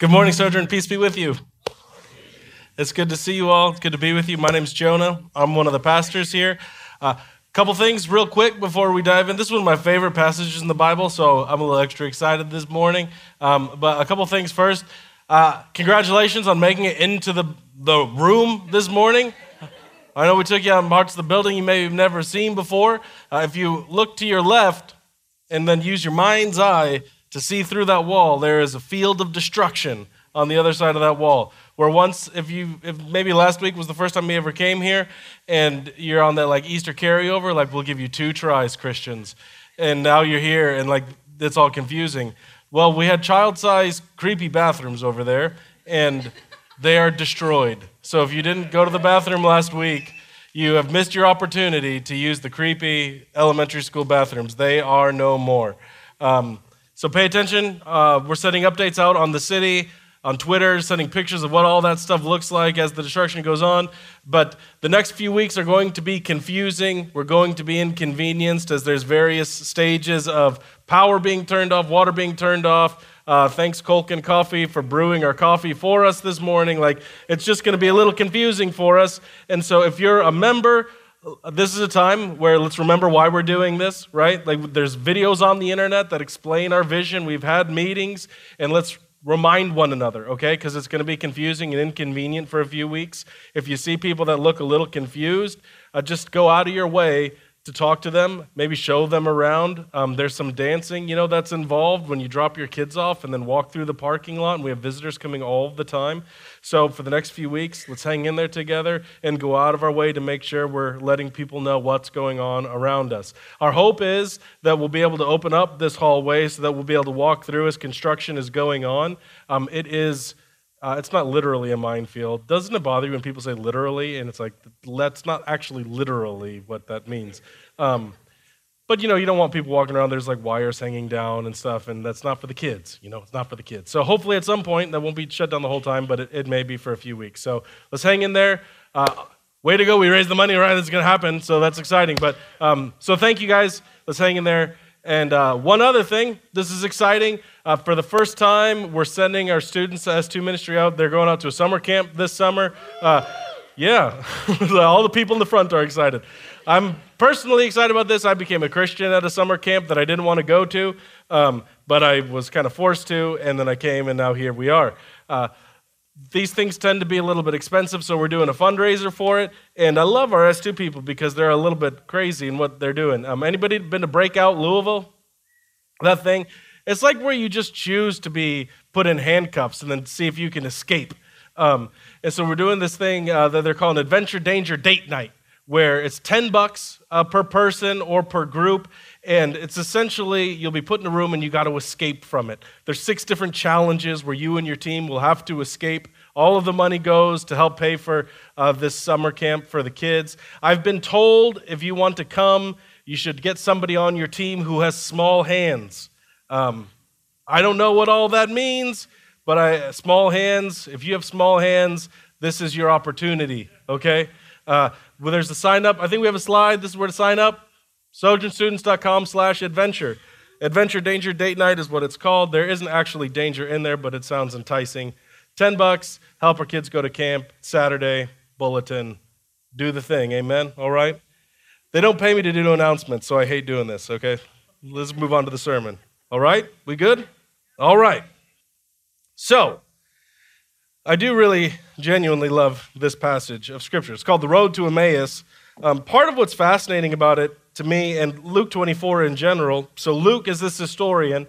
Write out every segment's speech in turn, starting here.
Good morning, Sojourn. Peace be with you. It's good to see you all. It's good to be with you. My name's Jonah. I'm one of the pastors here. A uh, couple things, real quick, before we dive in. This is one of my favorite passages in the Bible, so I'm a little extra excited this morning. Um, but a couple things first. Uh, congratulations on making it into the, the room this morning. I know we took you on parts of the building you may have never seen before. Uh, if you look to your left and then use your mind's eye, to see through that wall, there is a field of destruction on the other side of that wall. Where once, if you, if maybe last week was the first time you ever came here, and you're on that like Easter carryover, like we'll give you two tries, Christians, and now you're here, and like it's all confusing. Well, we had child-sized creepy bathrooms over there, and they are destroyed. So if you didn't go to the bathroom last week, you have missed your opportunity to use the creepy elementary school bathrooms. They are no more. Um, so pay attention. Uh, we're sending updates out on the city, on Twitter, sending pictures of what all that stuff looks like as the destruction goes on. But the next few weeks are going to be confusing. We're going to be inconvenienced as there's various stages of power being turned off, water being turned off. Uh, thanks, Culkin Coffee, for brewing our coffee for us this morning. Like, it's just going to be a little confusing for us. And so, if you're a member, this is a time where let's remember why we're doing this, right? Like there's videos on the internet that explain our vision. We've had meetings, and let's remind one another, okay? Because it's going to be confusing and inconvenient for a few weeks. If you see people that look a little confused, uh, just go out of your way to talk to them, maybe show them around. Um, there's some dancing, you know, that's involved when you drop your kids off and then walk through the parking lot. And we have visitors coming all the time. So for the next few weeks, let's hang in there together and go out of our way to make sure we're letting people know what's going on around us. Our hope is that we'll be able to open up this hallway so that we'll be able to walk through as construction is going on. Um, it is uh, it's not literally a minefield. Doesn't it bother you when people say literally? And it's like, that's not actually literally what that means. Um, but you know, you don't want people walking around, there's like wires hanging down and stuff, and that's not for the kids. You know, it's not for the kids. So hopefully at some point, that won't be shut down the whole time, but it, it may be for a few weeks. So let's hang in there. Uh, way to go. We raised the money, right? It's going to happen. So that's exciting. But um, so thank you guys. Let's hang in there. And uh, one other thing, this is exciting. Uh, for the first time, we're sending our students to S2 Ministry out. They're going out to a summer camp this summer. Uh, yeah, all the people in the front are excited. I'm personally excited about this. I became a Christian at a summer camp that I didn't want to go to, um, but I was kind of forced to, and then I came, and now here we are. These things tend to be a little bit expensive, so we're doing a fundraiser for it. And I love our S2 people because they're a little bit crazy in what they're doing. Um, anybody been to Breakout Louisville? That thing? It's like where you just choose to be put in handcuffs and then see if you can escape. Um, and so we're doing this thing uh, that they're calling Adventure Danger Date Night, where it's 10 bucks uh, per person or per group. And it's essentially you'll be put in a room and you got to escape from it. There's six different challenges where you and your team will have to escape. All of the money goes to help pay for uh, this summer camp for the kids. I've been told if you want to come, you should get somebody on your team who has small hands. Um, I don't know what all that means, but I, small hands, if you have small hands, this is your opportunity, okay? Uh, well, there's a sign up. I think we have a slide. This is where to sign up sojournstudents.com slash adventure. Adventure Danger Date Night is what it's called. There isn't actually danger in there, but it sounds enticing. 10 bucks, help our kids go to camp, Saturday, bulletin, do the thing. Amen? All right? They don't pay me to do announcements, so I hate doing this, okay? Let's move on to the sermon. All right? We good? All right. So, I do really genuinely love this passage of Scripture. It's called The Road to Emmaus. Um, part of what's fascinating about it to me and Luke 24 in general. So, Luke is this historian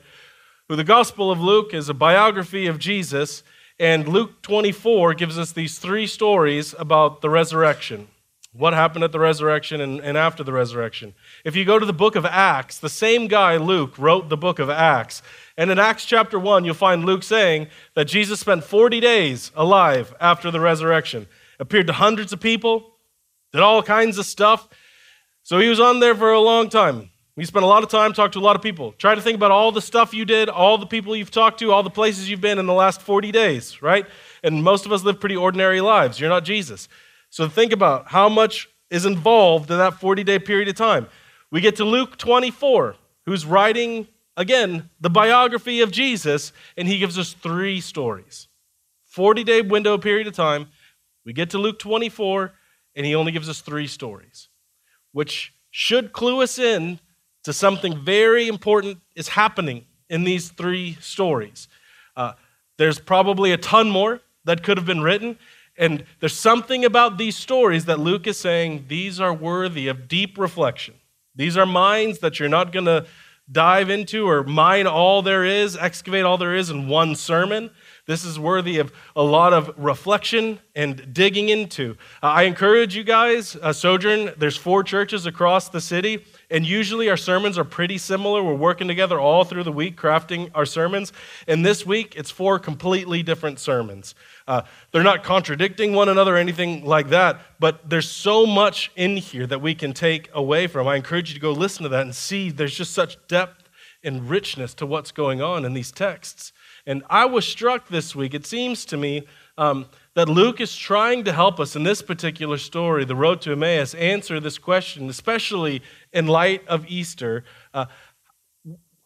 who the Gospel of Luke is a biography of Jesus, and Luke 24 gives us these three stories about the resurrection. What happened at the resurrection and, and after the resurrection. If you go to the book of Acts, the same guy, Luke, wrote the book of Acts. And in Acts chapter 1, you'll find Luke saying that Jesus spent 40 days alive after the resurrection, appeared to hundreds of people, did all kinds of stuff. So he was on there for a long time. We spent a lot of time, talked to a lot of people. Try to think about all the stuff you did, all the people you've talked to, all the places you've been in the last 40 days, right? And most of us live pretty ordinary lives. You're not Jesus. So think about how much is involved in that 40 day period of time. We get to Luke 24, who's writing again, the biography of Jesus, and he gives us three stories. 40 day window period of time. We get to Luke 24, and he only gives us three stories, which should clue us in to something very important is happening in these three stories. Uh, there's probably a ton more that could have been written, and there's something about these stories that Luke is saying these are worthy of deep reflection. These are minds that you're not going to dive into or mine all there is, excavate all there is in one sermon. This is worthy of a lot of reflection and digging into. Uh, I encourage you guys, uh, Sojourn, there's four churches across the city, and usually our sermons are pretty similar. We're working together all through the week crafting our sermons. And this week, it's four completely different sermons. Uh, they're not contradicting one another or anything like that, but there's so much in here that we can take away from. I encourage you to go listen to that and see there's just such depth and richness to what's going on in these texts. And I was struck this week, it seems to me, um, that Luke is trying to help us in this particular story, the road to Emmaus, answer this question, especially in light of Easter. Uh,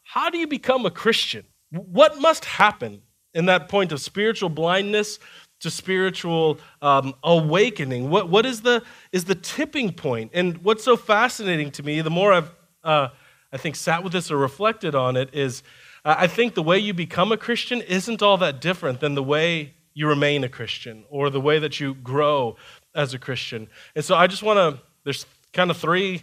how do you become a Christian? What must happen in that point of spiritual blindness to spiritual um, awakening? What, what is, the, is the tipping point? And what's so fascinating to me, the more I've, uh, I think, sat with this or reflected on it, is I think the way you become a Christian isn't all that different than the way you remain a Christian or the way that you grow as a Christian. And so I just want to, there's kind of three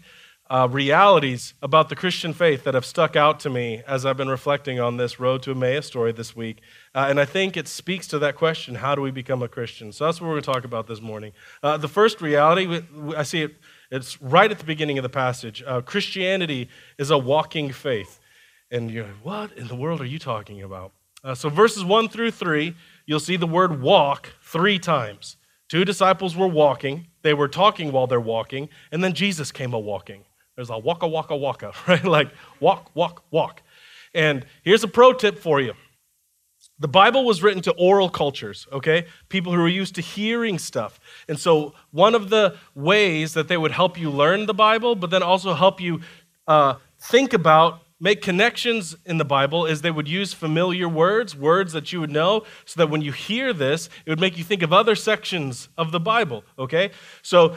uh, realities about the Christian faith that have stuck out to me as I've been reflecting on this Road to Emmaus story this week. Uh, and I think it speaks to that question how do we become a Christian? So that's what we're going to talk about this morning. Uh, the first reality, I see it, it's right at the beginning of the passage. Uh, Christianity is a walking faith. And you're like, what in the world are you talking about? Uh, so, verses 1 through 3, you'll see the word walk three times. Two disciples were walking, they were talking while they're walking, and then Jesus came a walking. There's a waka, waka, waka, right? Like walk, walk, walk. And here's a pro tip for you the Bible was written to oral cultures, okay? People who were used to hearing stuff. And so, one of the ways that they would help you learn the Bible, but then also help you uh, think about make connections in the Bible is they would use familiar words, words that you would know, so that when you hear this, it would make you think of other sections of the Bible, okay? So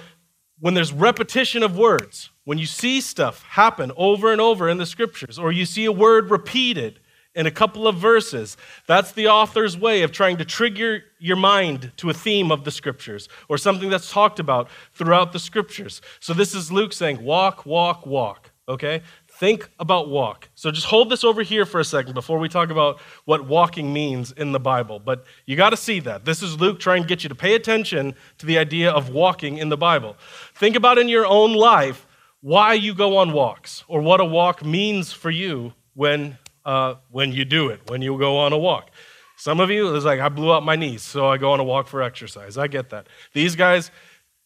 when there's repetition of words, when you see stuff happen over and over in the scriptures, or you see a word repeated in a couple of verses, that's the author's way of trying to trigger your mind to a theme of the scriptures or something that's talked about throughout the scriptures. So this is Luke saying, walk, walk, walk. Okay? Think about walk. So just hold this over here for a second before we talk about what walking means in the Bible. But you got to see that. This is Luke trying to get you to pay attention to the idea of walking in the Bible. Think about in your own life why you go on walks or what a walk means for you when, uh, when you do it, when you go on a walk. Some of you, it's like, I blew out my knees, so I go on a walk for exercise. I get that. These guys,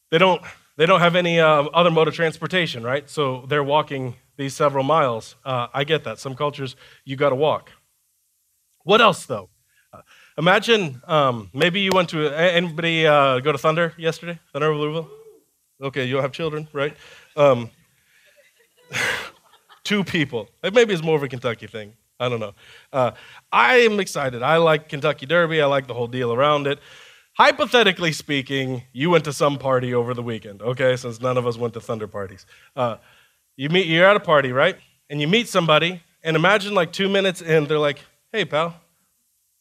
they don't, they don't have any uh, other mode of transportation, right? So they're walking these several miles. Uh, I get that. Some cultures, you got to walk. What else, though? Uh, imagine um, maybe you went to, anybody uh, go to Thunder yesterday? Thunder Over Louisville? Okay, you'll have children, right? Um, two people. Maybe it's more of a Kentucky thing. I don't know. Uh, I am excited. I like Kentucky Derby. I like the whole deal around it. Hypothetically speaking, you went to some party over the weekend, okay? Since none of us went to Thunder parties. Uh, you meet, you're at a party, right? And you meet somebody, and imagine like two minutes in, they're like, hey, pal,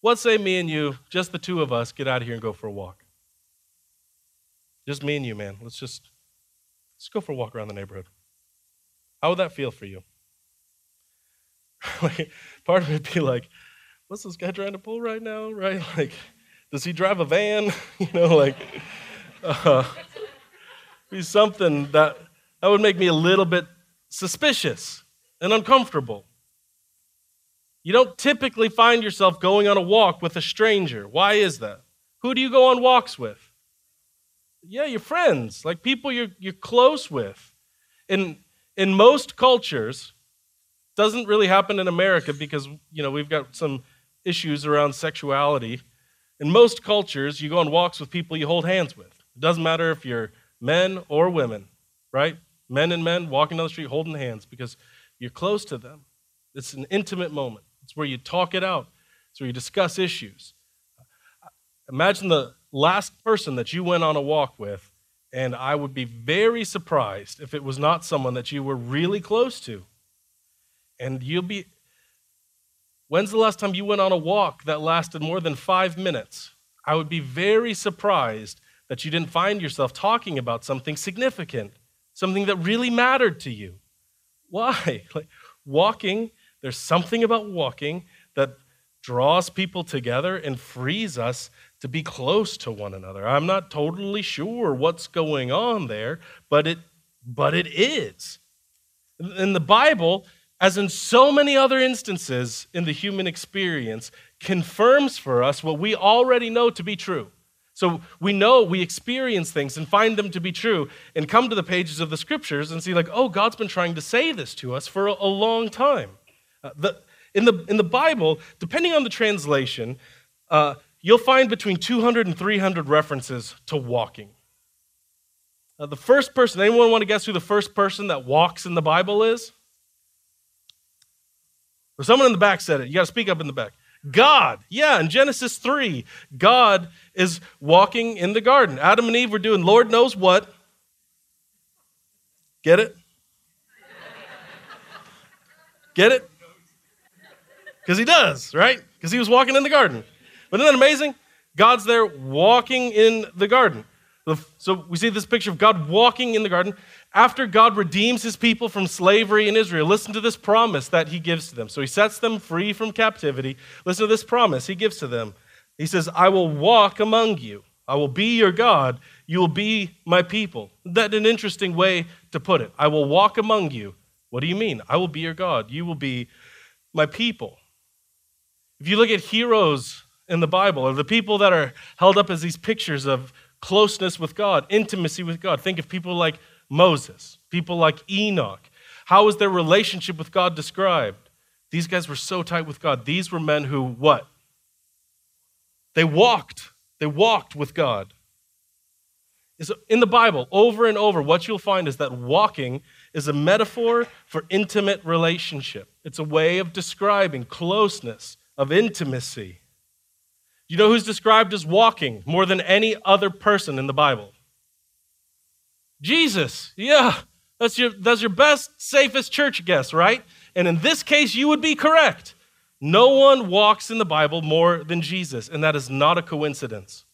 what say me and you, just the two of us, get out of here and go for a walk? Just me and you, man. Let's just let's go for a walk around the neighborhood. How would that feel for you? like, part of it would be like, what's this guy trying to pull right now? Right? Like, does he drive a van? you know, like, uh, be something that that would make me a little bit suspicious and uncomfortable. You don't typically find yourself going on a walk with a stranger. Why is that? Who do you go on walks with? Yeah, your friends, like people you're, you're close with. In, in most cultures, doesn't really happen in America because, you know, we've got some issues around sexuality. In most cultures, you go on walks with people you hold hands with. It doesn't matter if you're men or women, right? Men and men walking down the street holding hands because you're close to them. It's an intimate moment. It's where you talk it out. It's where you discuss issues. Imagine the last person that you went on a walk with, and I would be very surprised if it was not someone that you were really close to. And you'll be. When's the last time you went on a walk that lasted more than five minutes? I would be very surprised that you didn't find yourself talking about something significant, something that really mattered to you. Why? Like walking, there's something about walking that draws people together and frees us to be close to one another. I'm not totally sure what's going on there, but it but it is. In the Bible, as in so many other instances in the human experience, confirms for us what we already know to be true. So we know, we experience things and find them to be true and come to the pages of the scriptures and see, like, oh, God's been trying to say this to us for a, a long time. Uh, the, in, the, in the Bible, depending on the translation, uh, you'll find between 200 and 300 references to walking. Uh, the first person, anyone want to guess who the first person that walks in the Bible is? Or someone in the back said it. You got to speak up in the back. God. Yeah, in Genesis 3, God is walking in the garden. Adam and Eve were doing Lord knows what. Get it? Get it? Because he does, right? Because he was walking in the garden. But isn't that amazing? God's there walking in the garden. So we see this picture of God walking in the garden after God redeems his people from slavery in Israel, listen to this promise that he gives to them. So he sets them free from captivity. Listen to this promise he gives to them. He says, I will walk among you. I will be your God. You will be my people. That's an interesting way to put it. I will walk among you. What do you mean? I will be your God. You will be my people. If you look at heroes in the Bible, or the people that are held up as these pictures of closeness with God, intimacy with God, think of people like Moses, people like Enoch. How was their relationship with God described? These guys were so tight with God. These were men who, what? They walked. They walked with God. In the Bible, over and over, what you'll find is that walking is a metaphor for intimate relationship. It's a way of describing closeness, of intimacy. You know who's described as walking more than any other person in the Bible? Jesus. Yeah, that's your, that's your best, safest church guess, right? And in this case, you would be correct. No one walks in the Bible more than Jesus, and that is not a coincidence.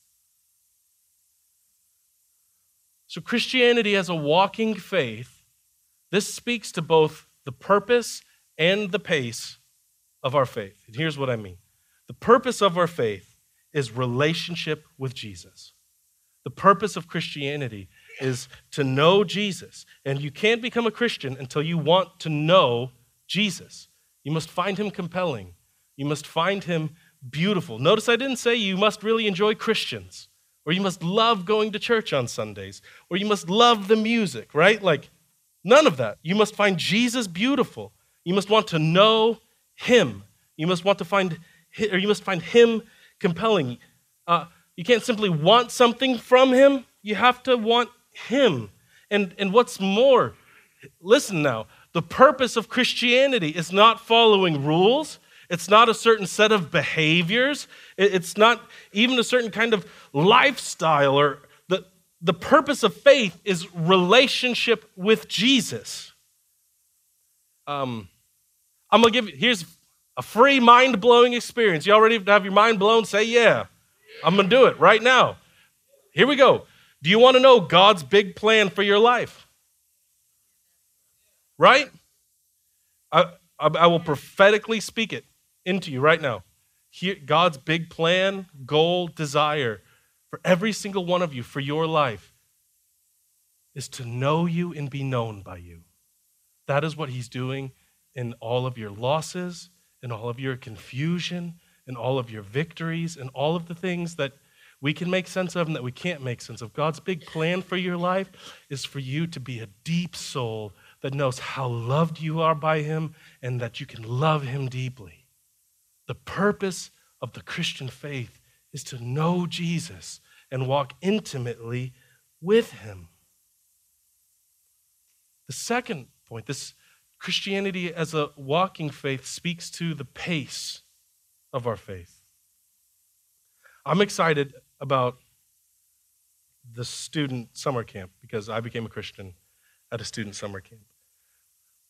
So, Christianity as a walking faith, this speaks to both the purpose and the pace of our faith. And here's what I mean the purpose of our faith is relationship with Jesus. The purpose of Christianity is to know Jesus. And you can't become a Christian until you want to know Jesus. You must find him compelling. You must find him beautiful. Notice I didn't say you must really enjoy Christians, or you must love going to church on Sundays, or you must love the music, right? Like, none of that. You must find Jesus beautiful. You must want to know him. You must want to find, or you must find him compelling. Uh, you can't simply want something from him. You have to want him. And, and what's more, listen now, the purpose of Christianity is not following rules. It's not a certain set of behaviors. It's not even a certain kind of lifestyle or the, the purpose of faith is relationship with Jesus. Um, I'm gonna give you here's a free mind blowing experience. You all ready to have your mind blown? Say yeah. I'm gonna do it right now. Here we go. Do you want to know God's big plan for your life? Right? I, I, I will prophetically speak it into you right now. Here, God's big plan, goal, desire for every single one of you for your life is to know you and be known by you. That is what He's doing in all of your losses, in all of your confusion, in all of your victories, and all of the things that we can make sense of and that we can't make sense of. God's big plan for your life is for you to be a deep soul that knows how loved you are by Him and that you can love Him deeply. The purpose of the Christian faith is to know Jesus and walk intimately with Him. The second point, this Christianity as a walking faith speaks to the pace of our faith. I'm excited about the student summer camp because I became a Christian at a student summer camp.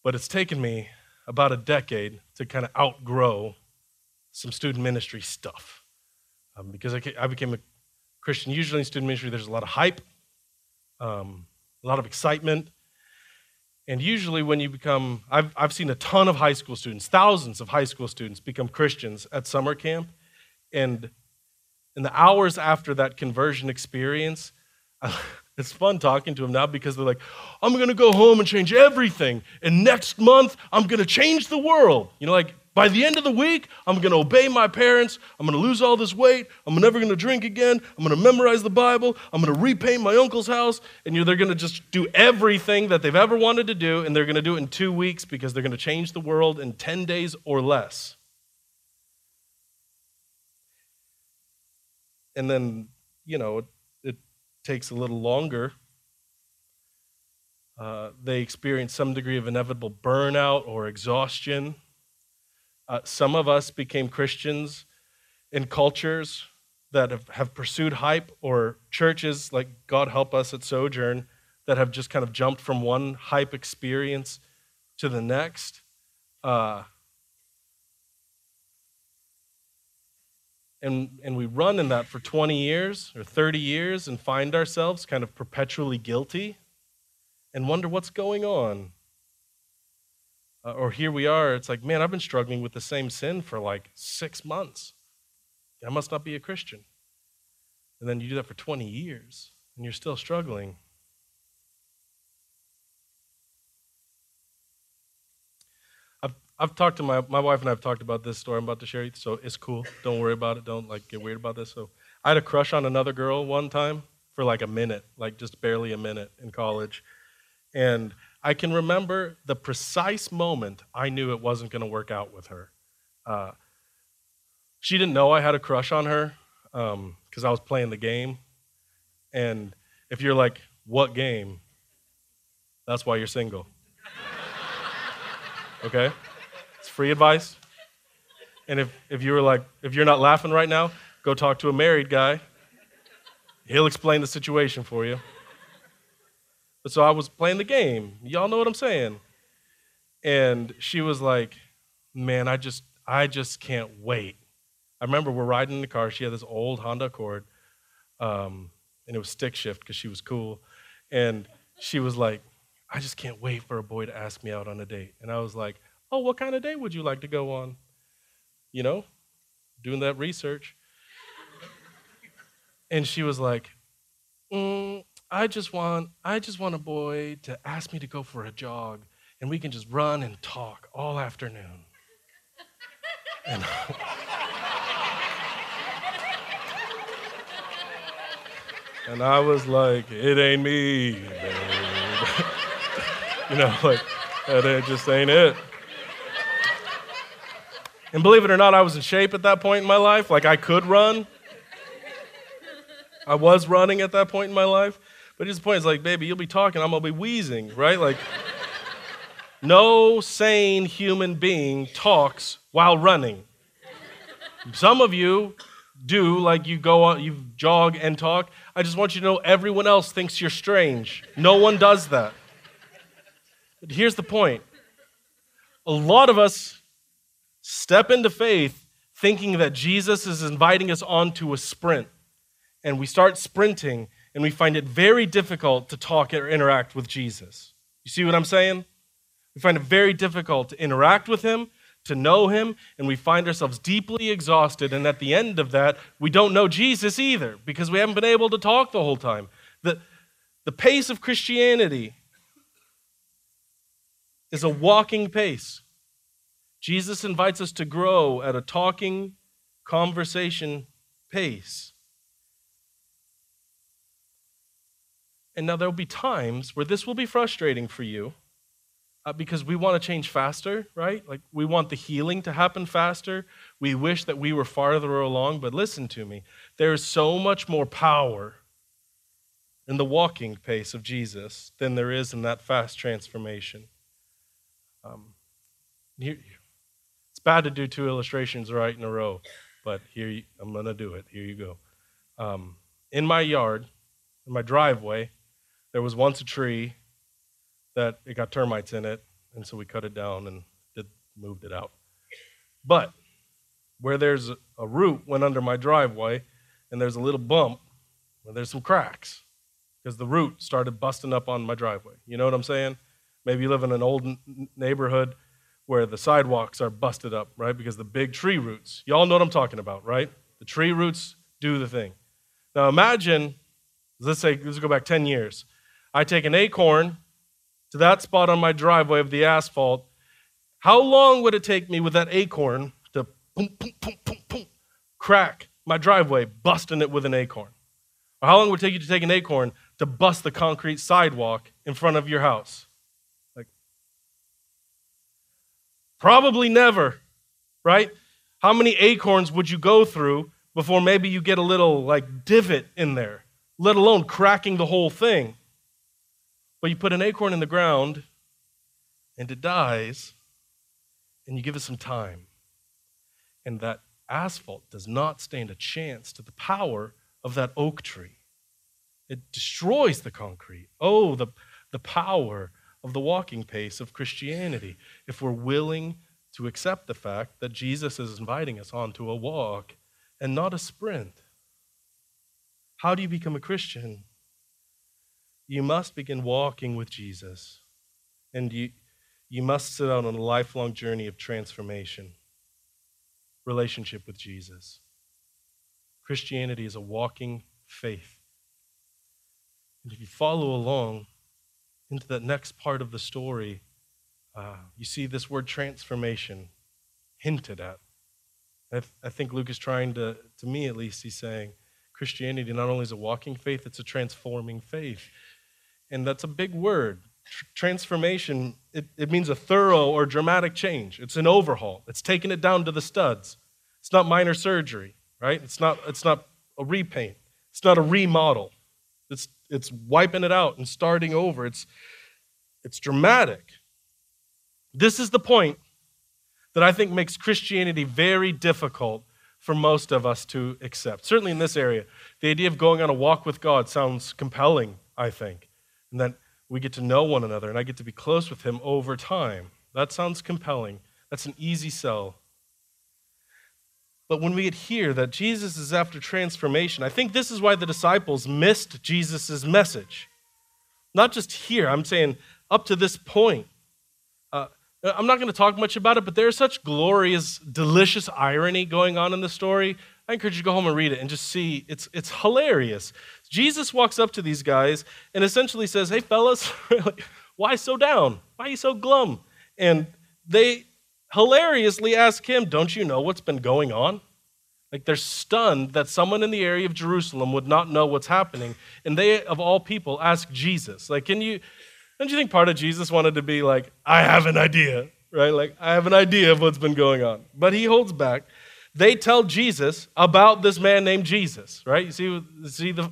But it's taken me about a decade to kind of outgrow some student ministry stuff. Um, because I, I, became a Christian, usually in student ministry, there's a lot of hype, um, a lot of excitement. And usually, when you become, I've, I've seen a ton of high school students, thousands of high school students become Christians at summer camp. And in the hours after that conversion experience, it's fun talking to them now because they're like, I'm going to go home and change everything. And next month, I'm going to change the world. You know, like by the end of the week, I'm going to obey my parents. I'm going to lose all this weight. I'm never going to drink again. I'm going to memorize the Bible. I'm going to repaint my uncle's house. And they're going to just do everything that they've ever wanted to do. And they're going to do it in two weeks because they're going to change the world in 10 days or less. And then, you know, it, it takes a little longer. Uh, they experience some degree of inevitable burnout or exhaustion uh, some of us became Christians in cultures that have, have pursued hype, or churches like God Help Us at Sojourn that have just kind of jumped from one hype experience to the next. Uh, and, and we run in that for 20 years or 30 years and find ourselves kind of perpetually guilty and wonder what's going on. Uh, or here we are, it's like, man, I've been struggling with the same sin for like six months. I must not be a Christian. And then you do that for 20 years and you're still struggling. I've, I've talked to my, my wife and I have talked about this story I'm about to share, so it's cool. Don't worry about it. Don't like get weird about this. So I had a crush on another girl one time for like a minute, like just barely a minute in college. And I can remember the precise moment I knew it wasn't going to work out with her. Uh, she didn't know I had a crush on her because um, I was playing the game. And if you're like, what game? That's why you're single. okay? Free advice. And if, if you were like, if you're not laughing right now, go talk to a married guy. He'll explain the situation for you. But so I was playing the game. Y'all know what I'm saying. And she was like, "Man, I just I just can't wait." I remember we're riding in the car. She had this old Honda Accord, um, and it was stick shift because she was cool. And she was like, "I just can't wait for a boy to ask me out on a date." And I was like, "Oh, what kind of date would you like to go on?" You know, doing that research. And she was like, mm, I just want I just want a boy to ask me to go for a jog and we can just run and talk all afternoon. And, and I was like, it ain't me, you know, like that just ain't it. And believe it or not, I was in shape at that point in my life. Like I could run. I was running at that point in my life. But his point is like, baby, you'll be talking, I'm gonna be wheezing, right? Like, no sane human being talks while running. Some of you do, like you go on, you jog and talk. I just want you to know everyone else thinks you're strange. No one does that. But here's the point a lot of us step into faith thinking that Jesus is inviting us onto a sprint. And we start sprinting and we find it very difficult to talk or interact with Jesus. You see what I'm saying? We find it very difficult to interact with him, to know him, and we find ourselves deeply exhausted. And at the end of that, we don't know Jesus either because we haven't been able to talk the whole time. The, the pace of Christianity is a walking pace. Jesus invites us to grow at a talking, conversation pace. And now there'll be times where this will be frustrating for you uh, because we want to change faster, right? Like we want the healing to happen faster. We wish that we were farther along, but listen to me. There is so much more power in the walking pace of Jesus than there is in that fast transformation. Um, here, it's bad to do two illustrations right in a row, but here you, I'm going to do it. Here you go. Um, in my yard, in my driveway, there was once a tree that it got termites in it, and so we cut it down and did, moved it out. But where there's a, root went under my driveway, and there's a little bump, and there's some cracks because the root started busting up on my driveway. You know what I'm saying? Maybe you live in an old n- neighborhood where the sidewalks are busted up, right? Because the big tree roots. Y'all know what I'm talking about, right? The tree roots do the thing. Now imagine, let's say, let's go back 10 years. I take an acorn to that spot on my driveway of the asphalt. How long would it take me with that acorn to boom, boom, boom, boom, boom, crack my driveway, busting it with an acorn? Or how long would it take you to take an acorn to bust the concrete sidewalk in front of your house? Like, probably never, right? How many acorns would you go through before maybe you get a little like divot in there, let alone cracking the whole thing? But you put an acorn in the ground and it dies, and you give it some time. And that asphalt does not stand a chance to the power of that oak tree. It destroys the concrete. Oh, the, the power of the walking pace of Christianity. If we're willing to accept the fact that Jesus is inviting us onto a walk and not a sprint. How do you become a Christian? You must begin walking with Jesus, and you, you must set out on a lifelong journey of transformation, relationship with Jesus. Christianity is a walking faith. And if you follow along into that next part of the story, uh, you see this word transformation hinted at. I, th- I think Luke is trying to, to me at least, he's saying Christianity not only is a walking faith, it's a transforming faith. And that's a big word. Tr- transformation, it, it means a thorough or dramatic change. It's an overhaul. It's taking it down to the studs. It's not minor surgery, right? It's not, it's not a repaint. It's not a remodel. It's, it's wiping it out and starting over. It's, it's dramatic. This is the point that I think makes Christianity very difficult for most of us to accept. Certainly in this area, the idea of going on a walk with God sounds compelling, I think, and that we get to know one another and I get to be close with Him over time. That sounds compelling. That's an easy sell. But when we get here that Jesus is after transformation, I think this is why the disciples missed Jesus' message. Not just here, I'm saying up to this point. Uh, I'm not going to talk much about it, but there's such glorious, delicious irony going on in the story. I encourage you to go home and read it and just see. It's, it's hilarious. Jesus walks up to these guys and essentially says, Hey, fellas, why so down? Why are you so glum? And they hilariously ask him, Don't you know what's been going on? Like they're stunned that someone in the area of Jerusalem would not know what's happening. And they, of all people, ask Jesus. Like, can you, don't you think part of Jesus wanted to be like, I have an idea, right? Like, I have an idea of what's been going on. But he holds back. They tell Jesus about this man named Jesus, right? You see, see the,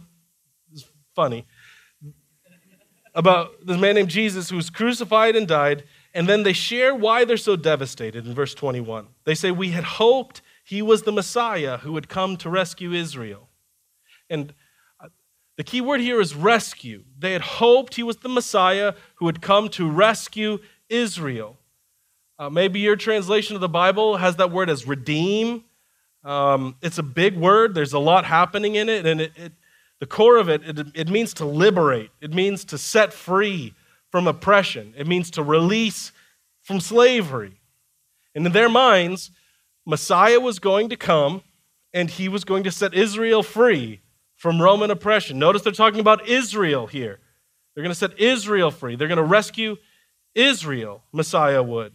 it's funny. About this man named Jesus who was crucified and died. And then they share why they're so devastated in verse 21. They say, We had hoped he was the Messiah who would come to rescue Israel. And uh, the key word here is rescue. They had hoped he was the Messiah who would come to rescue Israel. Uh, maybe your translation of the Bible has that word as redeem. Um, it's a big word, there's a lot happening in it, and it, it, the core of it, it, it means to liberate, it means to set free from oppression, it means to release from slavery. And in their minds, Messiah was going to come and he was going to set Israel free from Roman oppression. Notice they're talking about Israel here. They're going to set Israel free. They're going to rescue Israel, Messiah would.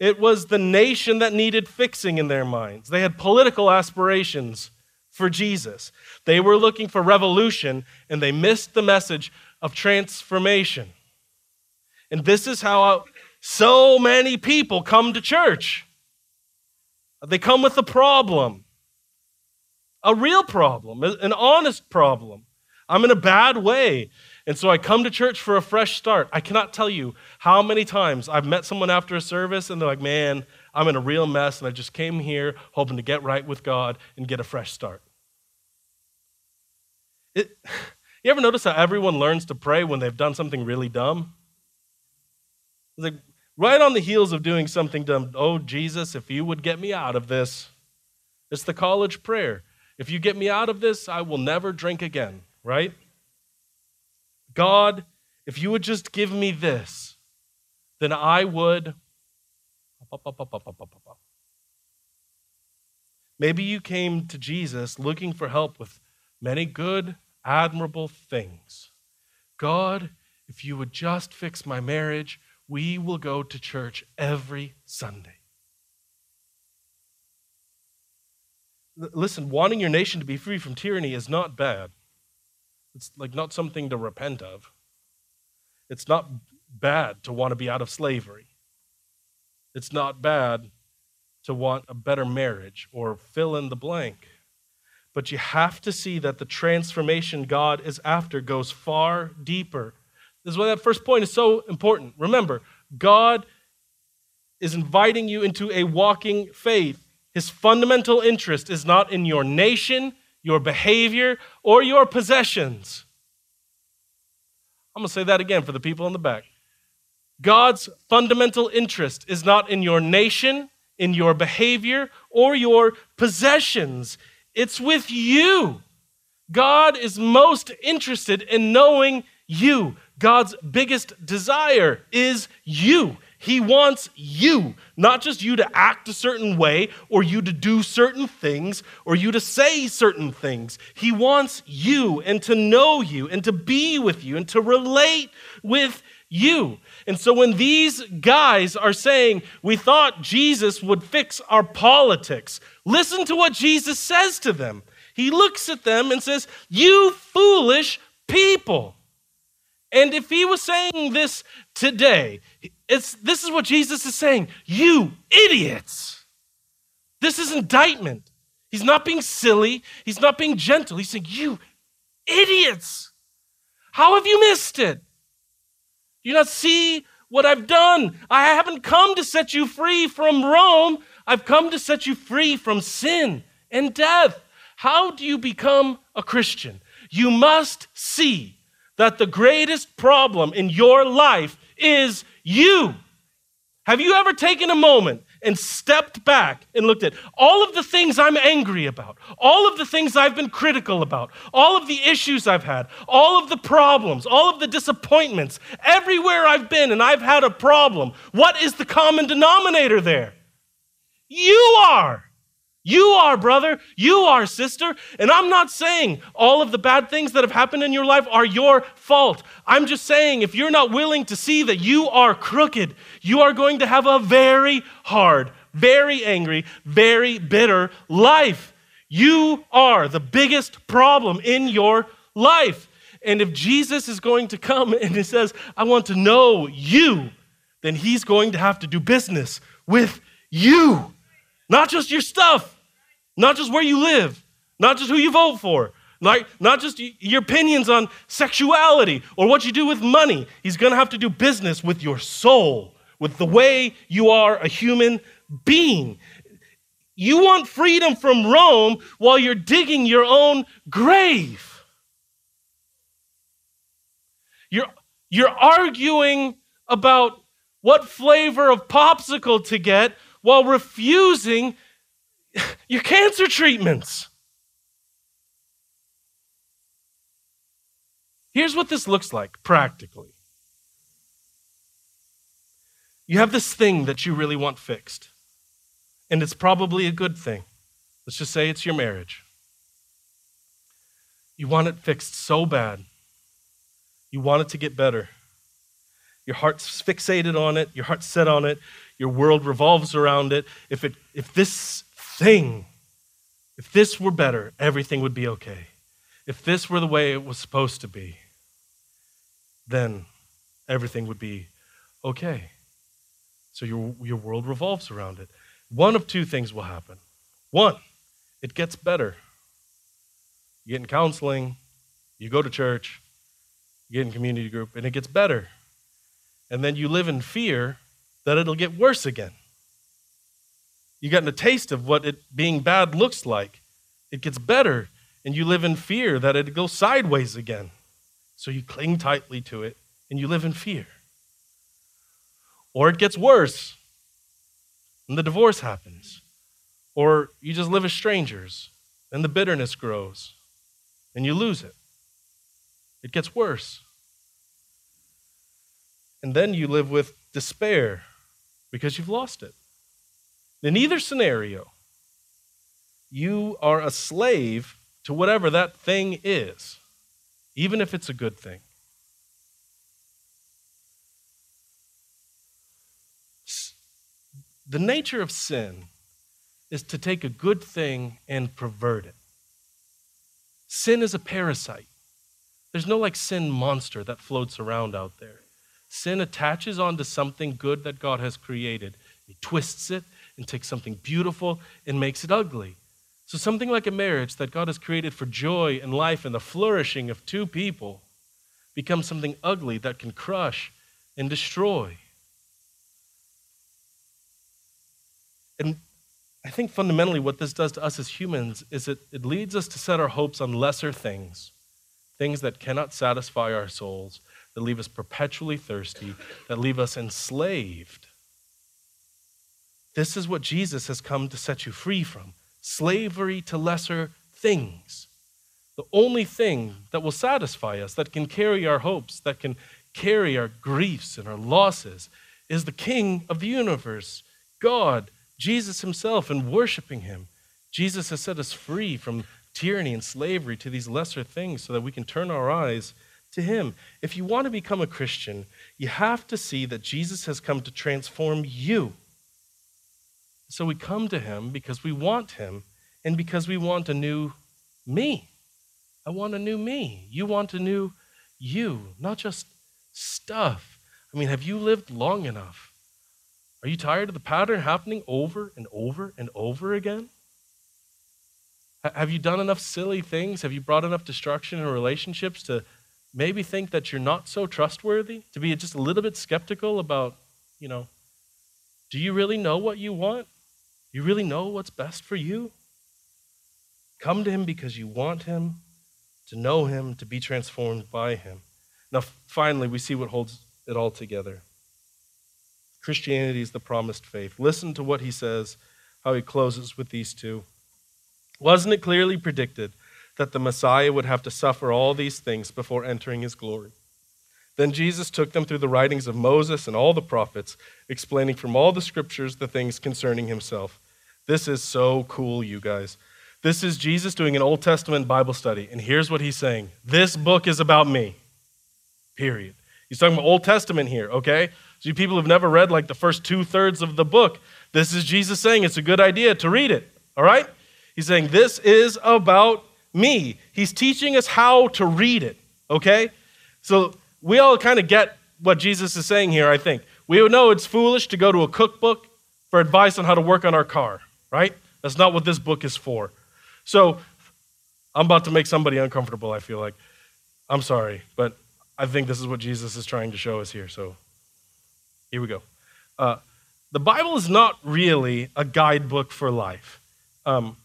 It was the nation that needed fixing in their minds. They had political aspirations for Jesus. They were looking for revolution and they missed the message of transformation. And this is how so many people come to church. They come with a problem, a real problem, an honest problem. I'm in a bad way. And so I come to church for a fresh start. I cannot tell you how many times I've met someone after a service and they're like, man, I'm in a real mess and I just came here hoping to get right with God and get a fresh start. It, you ever notice how everyone learns to pray when they've done something really dumb? Like right on the heels of doing something dumb, oh, Jesus, if you would get me out of this. It's the college prayer. If you get me out of this, I will never drink again, right? God, if you would just give me this, then I would. Maybe you came to Jesus looking for help with many good, admirable things. God, if you would just fix my marriage, we will go to church every Sunday. Listen, wanting your nation to be free from tyranny is not bad. It's like not something to repent of. It's not bad to want to be out of slavery. It's not bad to want a better marriage or fill in the blank. But you have to see that the transformation God is after goes far deeper. This is why that first point is so important. Remember, God is inviting you into a walking faith. His fundamental interest is not in your nation, your behavior, or your possessions. I'm going to say that again for the people in the back. God's fundamental interest is not in your nation, in your behavior, or your possessions. It's with you. God is most interested in knowing you. God's biggest desire is you. He wants you, not just you to act a certain way or you to do certain things or you to say certain things. He wants you and to know you and to be with you and to relate with you. And so when these guys are saying, we thought Jesus would fix our politics, listen to what Jesus says to them. He looks at them and says, You foolish people. And if he was saying this today, it's, this is what Jesus is saying You idiots. This is indictment. He's not being silly, he's not being gentle. He's saying, You idiots. How have you missed it? You not see what I've done? I haven't come to set you free from Rome, I've come to set you free from sin and death. How do you become a Christian? You must see that the greatest problem in your life is you. Have you ever taken a moment and stepped back and looked at all of the things I'm angry about, all of the things I've been critical about, all of the issues I've had, all of the problems, all of the disappointments, everywhere I've been and I've had a problem? What is the common denominator there? You are. You are, brother. You are, sister. And I'm not saying all of the bad things that have happened in your life are your fault. I'm just saying if you're not willing to see that you are crooked, you are going to have a very hard, very angry, very bitter life. You are the biggest problem in your life. And if Jesus is going to come and he says, I want to know you, then he's going to have to do business with you. Not just your stuff, not just where you live, not just who you vote for, like not just your opinions on sexuality or what you do with money. He's going to have to do business with your soul, with the way you are a human being. You want freedom from Rome while you're digging your own grave. You're, you're arguing about what flavor of popsicle to get while refusing your cancer treatments. Here's what this looks like practically you have this thing that you really want fixed, and it's probably a good thing. Let's just say it's your marriage. You want it fixed so bad. You want it to get better. Your heart's fixated on it, your heart's set on it, your world revolves around it. If, it, if this thing, if this were better, everything would be okay. If this were the way it was supposed to be, then everything would be okay. So your, your world revolves around it. One of two things will happen. One, it gets better. You get in counseling, you go to church, You get in community group and it gets better. And then you live in fear that it'll get worse again. You gotten a taste of what it being bad looks like. It gets better, and you live in fear that it goes sideways again. So you cling tightly to it and you live in fear. Or it gets worse and the divorce happens. Or you just live as strangers and the bitterness grows and you lose it. It gets worse. And then you live with despair because you've lost it. In either scenario, you are a slave to whatever that thing is, even if it's a good thing. The nature of sin is to take a good thing and pervert it. Sin is a parasite. There's no like sin monster that floats around out there. Sin attaches onto something good that God has created. He twists it and takes something beautiful and makes it ugly. So, something like a marriage that God has created for joy and life and the flourishing of two people becomes something ugly that can crush and destroy. And I think fundamentally what this does to us as humans is it, it leads us to set our hopes on lesser things, things that cannot satisfy our souls, that leave us perpetually thirsty, that leave us enslaved. This is what Jesus has come to set you free from slavery to lesser things. The only thing that will satisfy us, that can carry our hopes, that can carry our griefs and our losses, is the King of the universe, God, Jesus himself and worshiping him. Jesus has set us free from tyranny and slavery to these lesser things so that we can turn our eyes to him. If you want to become a Christian, you have to see that Jesus has come to transform you. So we come to him because we want him and because we want a new me. I want a new me. You want a new you, not just stuff. I mean, have you lived long enough are you tired of the pattern happening over and over and over again? Have you done enough silly things? Have you brought enough destruction in relationships to maybe think that you're not so trustworthy? To be just a little bit skeptical about, you know, do you really know what you want? You really know what's best for you? Come to Him because you want Him, to know Him, to be transformed by Him. Now, finally, we see what holds it all together. Christianity is the promised faith. Listen to what he says, how he closes with these two. Wasn't it clearly predicted that the Messiah would have to suffer all these things before entering his glory? Then Jesus took them through the writings of Moses and all the prophets, explaining from all the scriptures the things concerning himself. This is so cool, you guys. This is Jesus doing an Old Testament Bible study, and here's what he's saying This book is about me. Period. He's talking about Old Testament here, okay? So, you people who've never read like the first two thirds of the book, this is Jesus saying it's a good idea to read it. All right? He's saying, This is about me. He's teaching us how to read it. Okay? So, we all kind of get what Jesus is saying here, I think. We know it's foolish to go to a cookbook for advice on how to work on our car, right? That's not what this book is for. So, I'm about to make somebody uncomfortable, I feel like. I'm sorry, but I think this is what Jesus is trying to show us here. So here we go. Uh, the Bible is not really a guidebook for life. Um,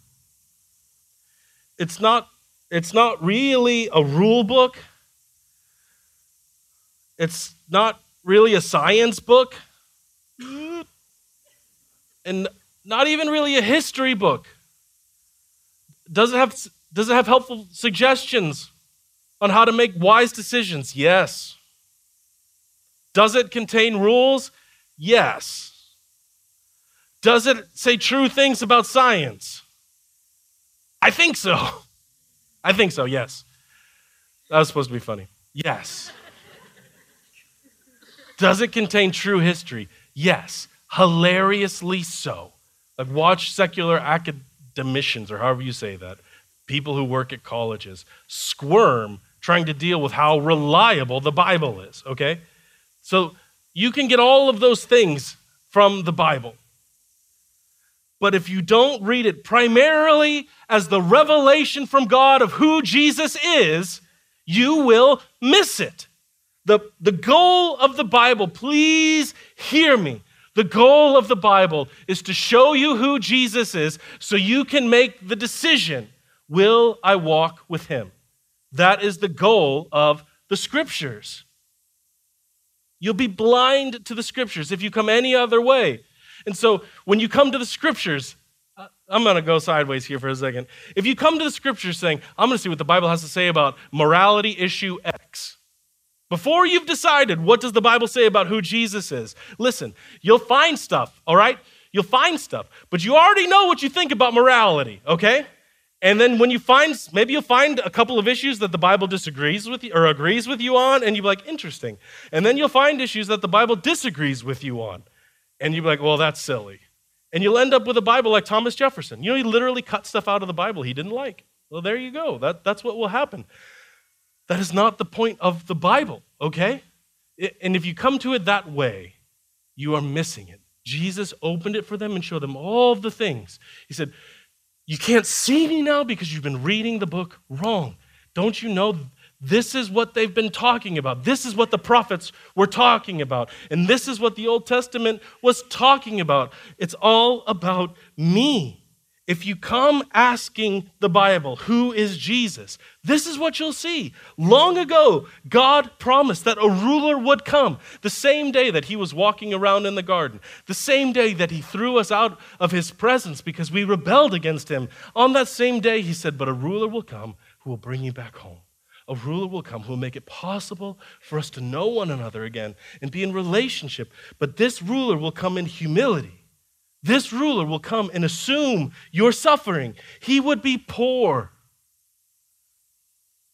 it's not. It's not really a rule book. It's not really a science book, and not even really a history book. Does it have Does it have helpful suggestions on how to make wise decisions? Yes. Does it contain rules? Yes. Does it say true things about science? I think so. I think so, yes. That was supposed to be funny. Yes. Does it contain true history? Yes. Hilariously so. Like, watch secular academicians, or however you say that, people who work at colleges, squirm trying to deal with how reliable the Bible is, okay? So you can get all of those things from the Bible. But if you don't read it primarily as the revelation from God of who Jesus is, you will miss it. The, the goal of the Bible, please hear me. The goal of the Bible is to show you who Jesus is so you can make the decision will I walk with him? That is the goal of the scriptures. You'll be blind to the scriptures if you come any other way. And so when you come to the scriptures, uh, I'm going to go sideways here for a second. If you come to the scriptures saying, I'm going to see what the Bible has to say about morality issue X, before you've decided what does the Bible say about who Jesus is, listen, you'll find stuff, all right? You'll find stuff, but you already know what you think about morality, okay? And then when you find, maybe you'll find a couple of issues that the Bible disagrees with you or agrees with you on, and you'll be like, interesting. And then you'll find issues that the Bible disagrees with you on. And you'll be like, well, that's silly. And you'll end up with a Bible like Thomas Jefferson. You know, he literally cut stuff out of the Bible he didn't like. Well, there you go. That, that's what will happen. That is not the point of the Bible, okay? And if you come to it that way, you are missing it. Jesus opened it for them and showed them all the things. He said, you can't see me now because you've been reading the book wrong. Don't you know this is what they've been talking about? This is what the prophets were talking about. And this is what the Old Testament was talking about. It's all about me. If you come asking the Bible, who is Jesus? This is what you'll see. Long ago, God promised that a ruler would come the same day that he was walking around in the garden, the same day that he threw us out of his presence because we rebelled against him. On that same day, he said, But a ruler will come who will bring you back home. A ruler will come who will make it possible for us to know one another again and be in relationship. But this ruler will come in humility. This ruler will come and assume your suffering. He would be poor.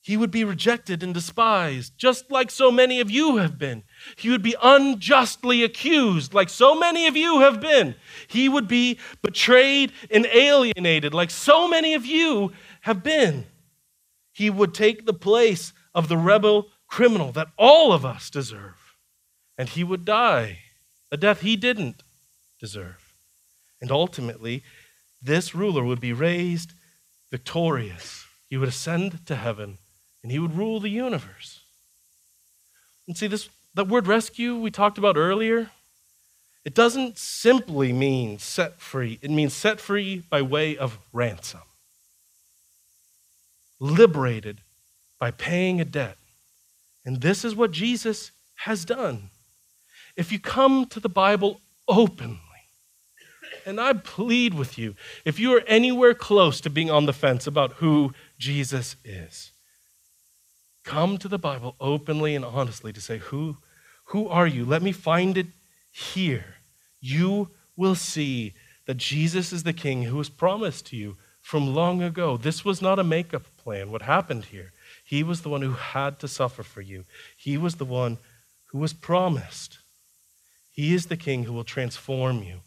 He would be rejected and despised, just like so many of you have been. He would be unjustly accused, like so many of you have been. He would be betrayed and alienated, like so many of you have been. He would take the place of the rebel criminal that all of us deserve. And he would die a death he didn't deserve. And ultimately, this ruler would be raised victorious. He would ascend to heaven and he would rule the universe. And see, this that word rescue we talked about earlier, it doesn't simply mean set free, it means set free by way of ransom. Liberated by paying a debt. And this is what Jesus has done. If you come to the Bible openly, and I plead with you, if you are anywhere close to being on the fence about who Jesus is, come to the Bible openly and honestly to say, Who, who are you? Let me find it here. You will see that Jesus is the King who was promised to you from long ago. This was not a makeup plan, what happened here. He was the one who had to suffer for you, He was the one who was promised. He is the King who will transform you.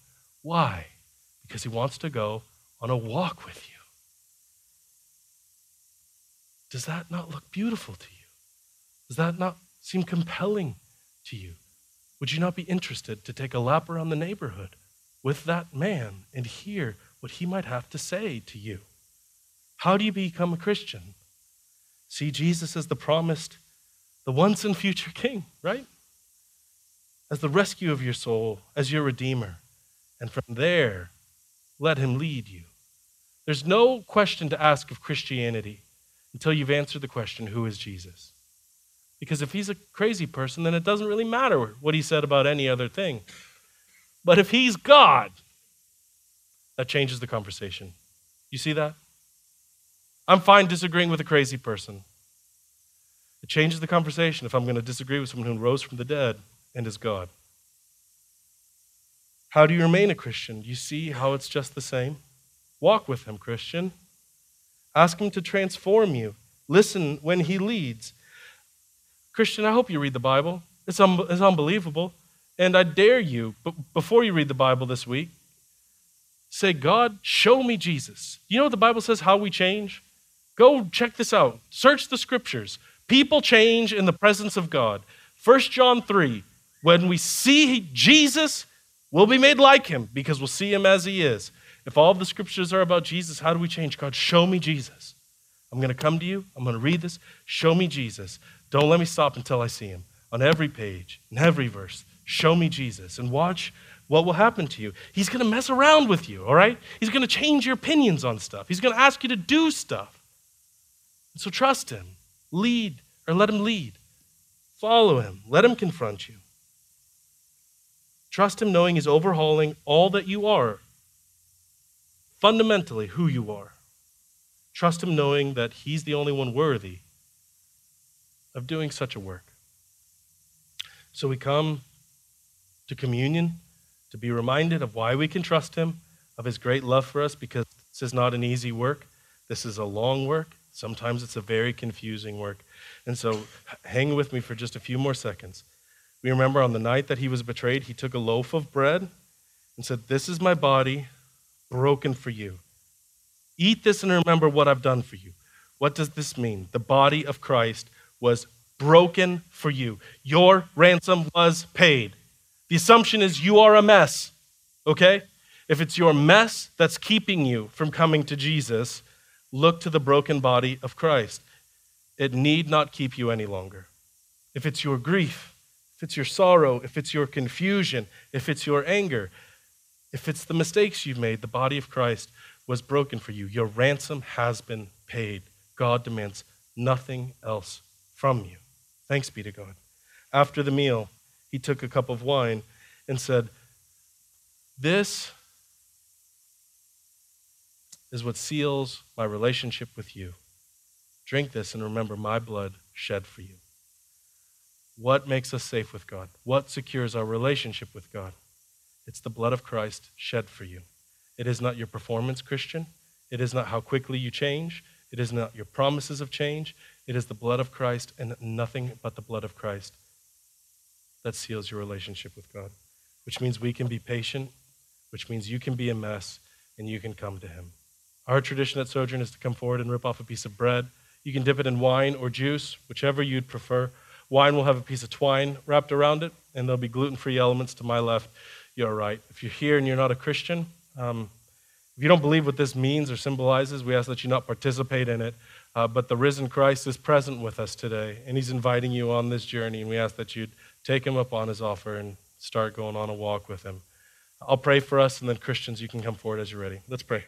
Why? Because he wants to go on a walk with you. Does that not look beautiful to you? Does that not seem compelling to you? Would you not be interested to take a lap around the neighborhood with that man and hear what he might have to say to you? How do you become a Christian? See Jesus as the promised, the once and future king, right? As the rescue of your soul, as your redeemer. And from there, let him lead you. There's no question to ask of Christianity until you've answered the question who is Jesus? Because if he's a crazy person, then it doesn't really matter what he said about any other thing. But if he's God, that changes the conversation. You see that? I'm fine disagreeing with a crazy person. It changes the conversation if I'm going to disagree with someone who rose from the dead and is God. How do you remain a Christian? Do you see how it's just the same? Walk with Him, Christian. Ask Him to transform you. Listen when He leads. Christian, I hope you read the Bible. It's, un- it's unbelievable. And I dare you, but before you read the Bible this week, say, God, show me Jesus. You know what the Bible says how we change? Go check this out. Search the scriptures. People change in the presence of God. 1 John 3, when we see Jesus, We'll be made like him because we'll see him as he is. If all the scriptures are about Jesus, how do we change? God, show me Jesus. I'm going to come to you. I'm going to read this. Show me Jesus. Don't let me stop until I see him. on every page, in every verse, show me Jesus, and watch what will happen to you. He's going to mess around with you, all right? He's going to change your opinions on stuff. He's going to ask you to do stuff. So trust him. Lead, or let him lead. Follow him. Let him confront you. Trust him knowing he's overhauling all that you are, fundamentally, who you are. Trust him knowing that he's the only one worthy of doing such a work. So we come to communion to be reminded of why we can trust him, of his great love for us, because this is not an easy work. This is a long work. Sometimes it's a very confusing work. And so hang with me for just a few more seconds. We remember on the night that he was betrayed, he took a loaf of bread and said, This is my body broken for you. Eat this and remember what I've done for you. What does this mean? The body of Christ was broken for you. Your ransom was paid. The assumption is you are a mess, okay? If it's your mess that's keeping you from coming to Jesus, look to the broken body of Christ. It need not keep you any longer. If it's your grief, if it's your sorrow, if it's your confusion, if it's your anger, if it's the mistakes you've made, the body of Christ was broken for you. Your ransom has been paid. God demands nothing else from you. Thanks be to God. After the meal, he took a cup of wine and said, This is what seals my relationship with you. Drink this and remember my blood shed for you. What makes us safe with God? What secures our relationship with God? It's the blood of Christ shed for you. It is not your performance, Christian. It is not how quickly you change. It is not your promises of change. It is the blood of Christ and nothing but the blood of Christ that seals your relationship with God, which means we can be patient, which means you can be a mess and you can come to Him. Our tradition at Sojourn is to come forward and rip off a piece of bread. You can dip it in wine or juice, whichever you'd prefer. Wine will have a piece of twine wrapped around it, and there'll be gluten free elements to my left. You're right. If you're here and you're not a Christian, um, if you don't believe what this means or symbolizes, we ask that you not participate in it. Uh, but the risen Christ is present with us today, and he's inviting you on this journey, and we ask that you'd take him up on his offer and start going on a walk with him. I'll pray for us, and then Christians, you can come forward as you're ready. Let's pray.